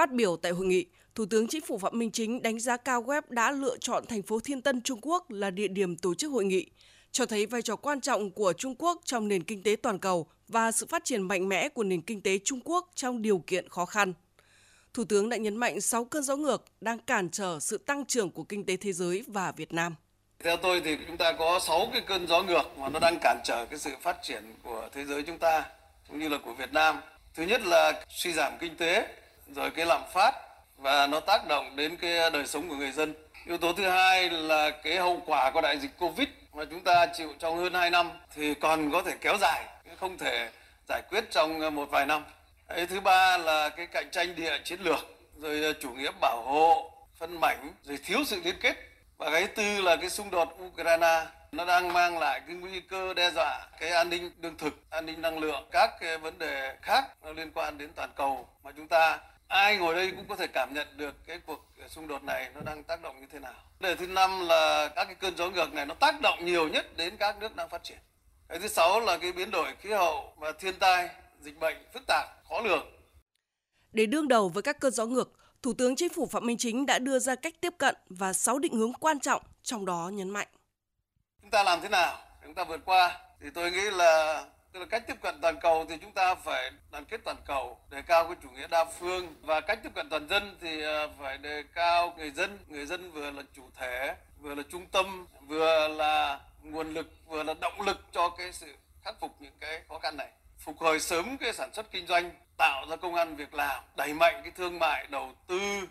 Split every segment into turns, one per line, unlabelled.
Phát biểu tại hội nghị, Thủ tướng Chính phủ Phạm Minh Chính đánh giá cao web đã lựa chọn thành phố Thiên Tân Trung Quốc là địa điểm tổ chức hội nghị, cho thấy vai trò quan trọng của Trung Quốc trong nền kinh tế toàn cầu và sự phát triển mạnh mẽ của nền kinh tế Trung Quốc trong điều kiện khó khăn. Thủ tướng đã nhấn mạnh 6 cơn gió ngược đang cản trở sự tăng trưởng của kinh tế thế giới và Việt Nam.
Theo tôi thì chúng ta có 6 cái cơn gió ngược mà nó đang cản trở cái sự phát triển của thế giới chúng ta cũng như là của Việt Nam. Thứ nhất là suy giảm kinh tế, rồi cái lạm phát và nó tác động đến cái đời sống của người dân. Yếu tố thứ hai là cái hậu quả của đại dịch Covid mà chúng ta chịu trong hơn 2 năm thì còn có thể kéo dài, không thể giải quyết trong một vài năm. Đấy, thứ ba là cái cạnh tranh địa chiến lược, rồi chủ nghĩa bảo hộ, phân mảnh, rồi thiếu sự liên kết. Và cái tư là cái xung đột Ukraine nó đang mang lại cái nguy cơ đe dọa cái an ninh lương thực, an ninh năng lượng, các cái vấn đề khác nó liên quan đến toàn cầu mà chúng ta ai ngồi đây cũng có thể cảm nhận được cái cuộc xung đột này nó đang tác động như thế nào. Đề thứ năm là các cái cơn gió ngược này nó tác động nhiều nhất đến các nước đang phát triển. Cái thứ sáu là cái biến đổi khí hậu và thiên tai, dịch bệnh phức tạp, khó lường.
Để đương đầu với các cơn gió ngược, Thủ tướng Chính phủ Phạm Minh Chính đã đưa ra cách tiếp cận và 6 định hướng quan trọng, trong đó nhấn mạnh.
Chúng ta làm thế nào chúng ta vượt qua? Thì tôi nghĩ là tức là cách tiếp cận toàn cầu thì chúng ta phải đoàn kết toàn cầu, đề cao cái chủ nghĩa đa phương. Và cách tiếp cận toàn dân thì à, phải đề cao người dân. Người dân vừa là chủ thể, vừa là trung tâm, vừa là nguồn lực, vừa là động lực cho cái sự khắc phục những cái khó khăn này. Phục hồi sớm cái sản xuất kinh doanh, tạo ra công an việc làm, đẩy mạnh cái thương mại, đầu tư.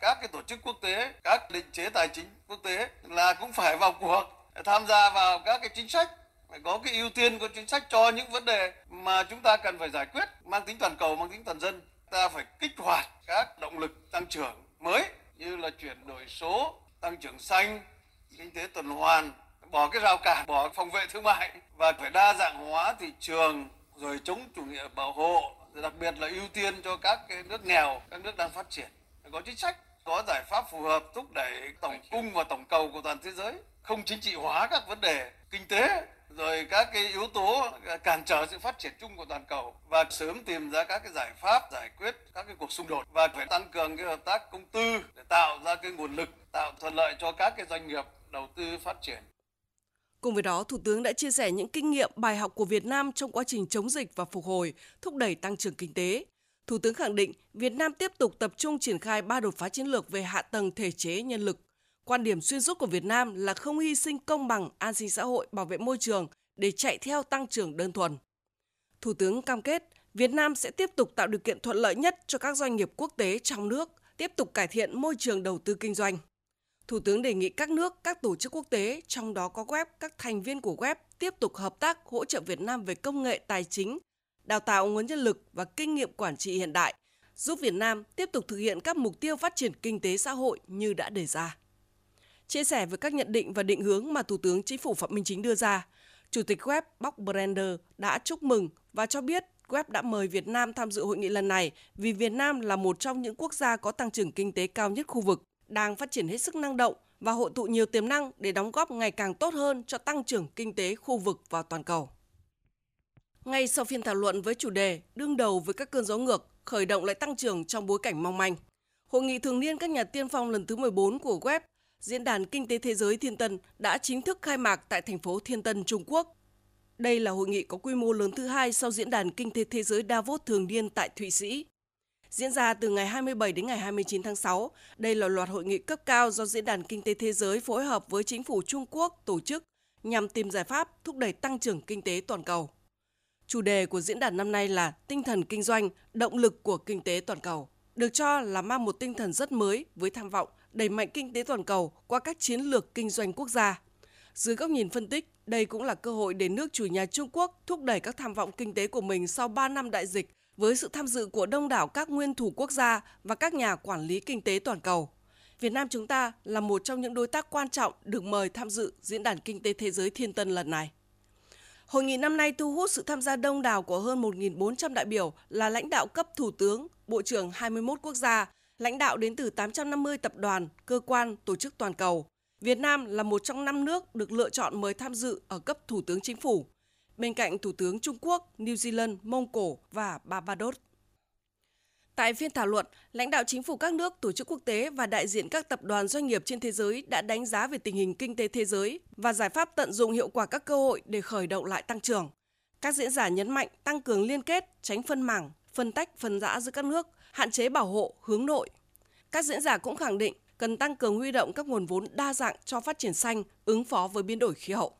Các cái tổ chức quốc tế, các định chế tài chính quốc tế là cũng phải vào cuộc, tham gia vào các cái chính sách phải có cái ưu tiên, có chính sách cho những vấn đề mà chúng ta cần phải giải quyết, mang tính toàn cầu, mang tính toàn dân. Ta phải kích hoạt các động lực tăng trưởng mới, như là chuyển đổi số, tăng trưởng xanh, kinh tế tuần hoàn, bỏ cái rào cản, bỏ phòng vệ thương mại và phải đa dạng hóa thị trường, rồi chống chủ nghĩa bảo hộ đặc biệt là ưu tiên cho các cái nước nghèo, các nước đang phát triển. Phải có chính sách, có giải pháp phù hợp thúc đẩy tổng cung và tổng cầu của toàn thế giới không chính trị hóa các vấn đề kinh tế rồi các cái yếu tố cản trở sự phát triển chung của toàn cầu và sớm tìm ra các cái giải pháp giải quyết các cái cuộc xung đột và phải tăng cường cái hợp tác công tư để tạo ra cái nguồn lực tạo thuận lợi cho các cái doanh nghiệp đầu tư phát triển.
Cùng với đó, Thủ tướng đã chia sẻ những kinh nghiệm bài học của Việt Nam trong quá trình chống dịch và phục hồi, thúc đẩy tăng trưởng kinh tế. Thủ tướng khẳng định Việt Nam tiếp tục tập trung triển khai ba đột phá chiến lược về hạ tầng thể chế nhân lực, Quan điểm xuyên suốt của Việt Nam là không hy sinh công bằng, an sinh xã hội, bảo vệ môi trường để chạy theo tăng trưởng đơn thuần. Thủ tướng cam kết Việt Nam sẽ tiếp tục tạo điều kiện thuận lợi nhất cho các doanh nghiệp quốc tế trong nước, tiếp tục cải thiện môi trường đầu tư kinh doanh. Thủ tướng đề nghị các nước, các tổ chức quốc tế, trong đó có web, các thành viên của web tiếp tục hợp tác hỗ trợ Việt Nam về công nghệ tài chính, đào tạo nguồn nhân lực và kinh nghiệm quản trị hiện đại, giúp Việt Nam tiếp tục thực hiện các mục tiêu phát triển kinh tế xã hội như đã đề ra. Chia sẻ với các nhận định và định hướng mà Thủ tướng Chính phủ Phạm Minh Chính đưa ra, Chủ tịch web Box Brander đã chúc mừng và cho biết web đã mời Việt Nam tham dự hội nghị lần này vì Việt Nam là một trong những quốc gia có tăng trưởng kinh tế cao nhất khu vực, đang phát triển hết sức năng động và hội tụ nhiều tiềm năng để đóng góp ngày càng tốt hơn cho tăng trưởng kinh tế khu vực và toàn cầu. Ngay sau phiên thảo luận với chủ đề đương đầu với các cơn gió ngược, khởi động lại tăng trưởng trong bối cảnh mong manh, Hội nghị thường niên các nhà tiên phong lần thứ 14 của web Diễn đàn Kinh tế Thế giới Thiên Tân đã chính thức khai mạc tại thành phố Thiên Tân, Trung Quốc. Đây là hội nghị có quy mô lớn thứ hai sau Diễn đàn Kinh tế Thế giới Davos thường niên tại Thụy Sĩ. Diễn ra từ ngày 27 đến ngày 29 tháng 6, đây là loạt hội nghị cấp cao do Diễn đàn Kinh tế Thế giới phối hợp với chính phủ Trung Quốc tổ chức nhằm tìm giải pháp thúc đẩy tăng trưởng kinh tế toàn cầu. Chủ đề của diễn đàn năm nay là tinh thần kinh doanh, động lực của kinh tế toàn cầu, được cho là mang một tinh thần rất mới với tham vọng đẩy mạnh kinh tế toàn cầu qua các chiến lược kinh doanh quốc gia. Dưới góc nhìn phân tích, đây cũng là cơ hội để nước chủ nhà Trung Quốc thúc đẩy các tham vọng kinh tế của mình sau 3 năm đại dịch với sự tham dự của đông đảo các nguyên thủ quốc gia và các nhà quản lý kinh tế toàn cầu. Việt Nam chúng ta là một trong những đối tác quan trọng được mời tham dự Diễn đàn Kinh tế Thế giới Thiên Tân lần này. Hội nghị năm nay thu hút sự tham gia đông đảo của hơn 1.400 đại biểu là lãnh đạo cấp thủ tướng, bộ trưởng 21 quốc gia, lãnh đạo đến từ 850 tập đoàn, cơ quan, tổ chức toàn cầu. Việt Nam là một trong năm nước được lựa chọn mời tham dự ở cấp Thủ tướng Chính phủ, bên cạnh Thủ tướng Trung Quốc, New Zealand, Mông Cổ và Barbados. Tại phiên thảo luận, lãnh đạo chính phủ các nước, tổ chức quốc tế và đại diện các tập đoàn doanh nghiệp trên thế giới đã đánh giá về tình hình kinh tế thế giới và giải pháp tận dụng hiệu quả các cơ hội để khởi động lại tăng trưởng. Các diễn giả nhấn mạnh tăng cường liên kết, tránh phân mảng, phân tách, phân rã giữa các nước, hạn chế bảo hộ, hướng nội. Các diễn giả cũng khẳng định cần tăng cường huy động các nguồn vốn đa dạng cho phát triển xanh, ứng phó với biến đổi khí hậu.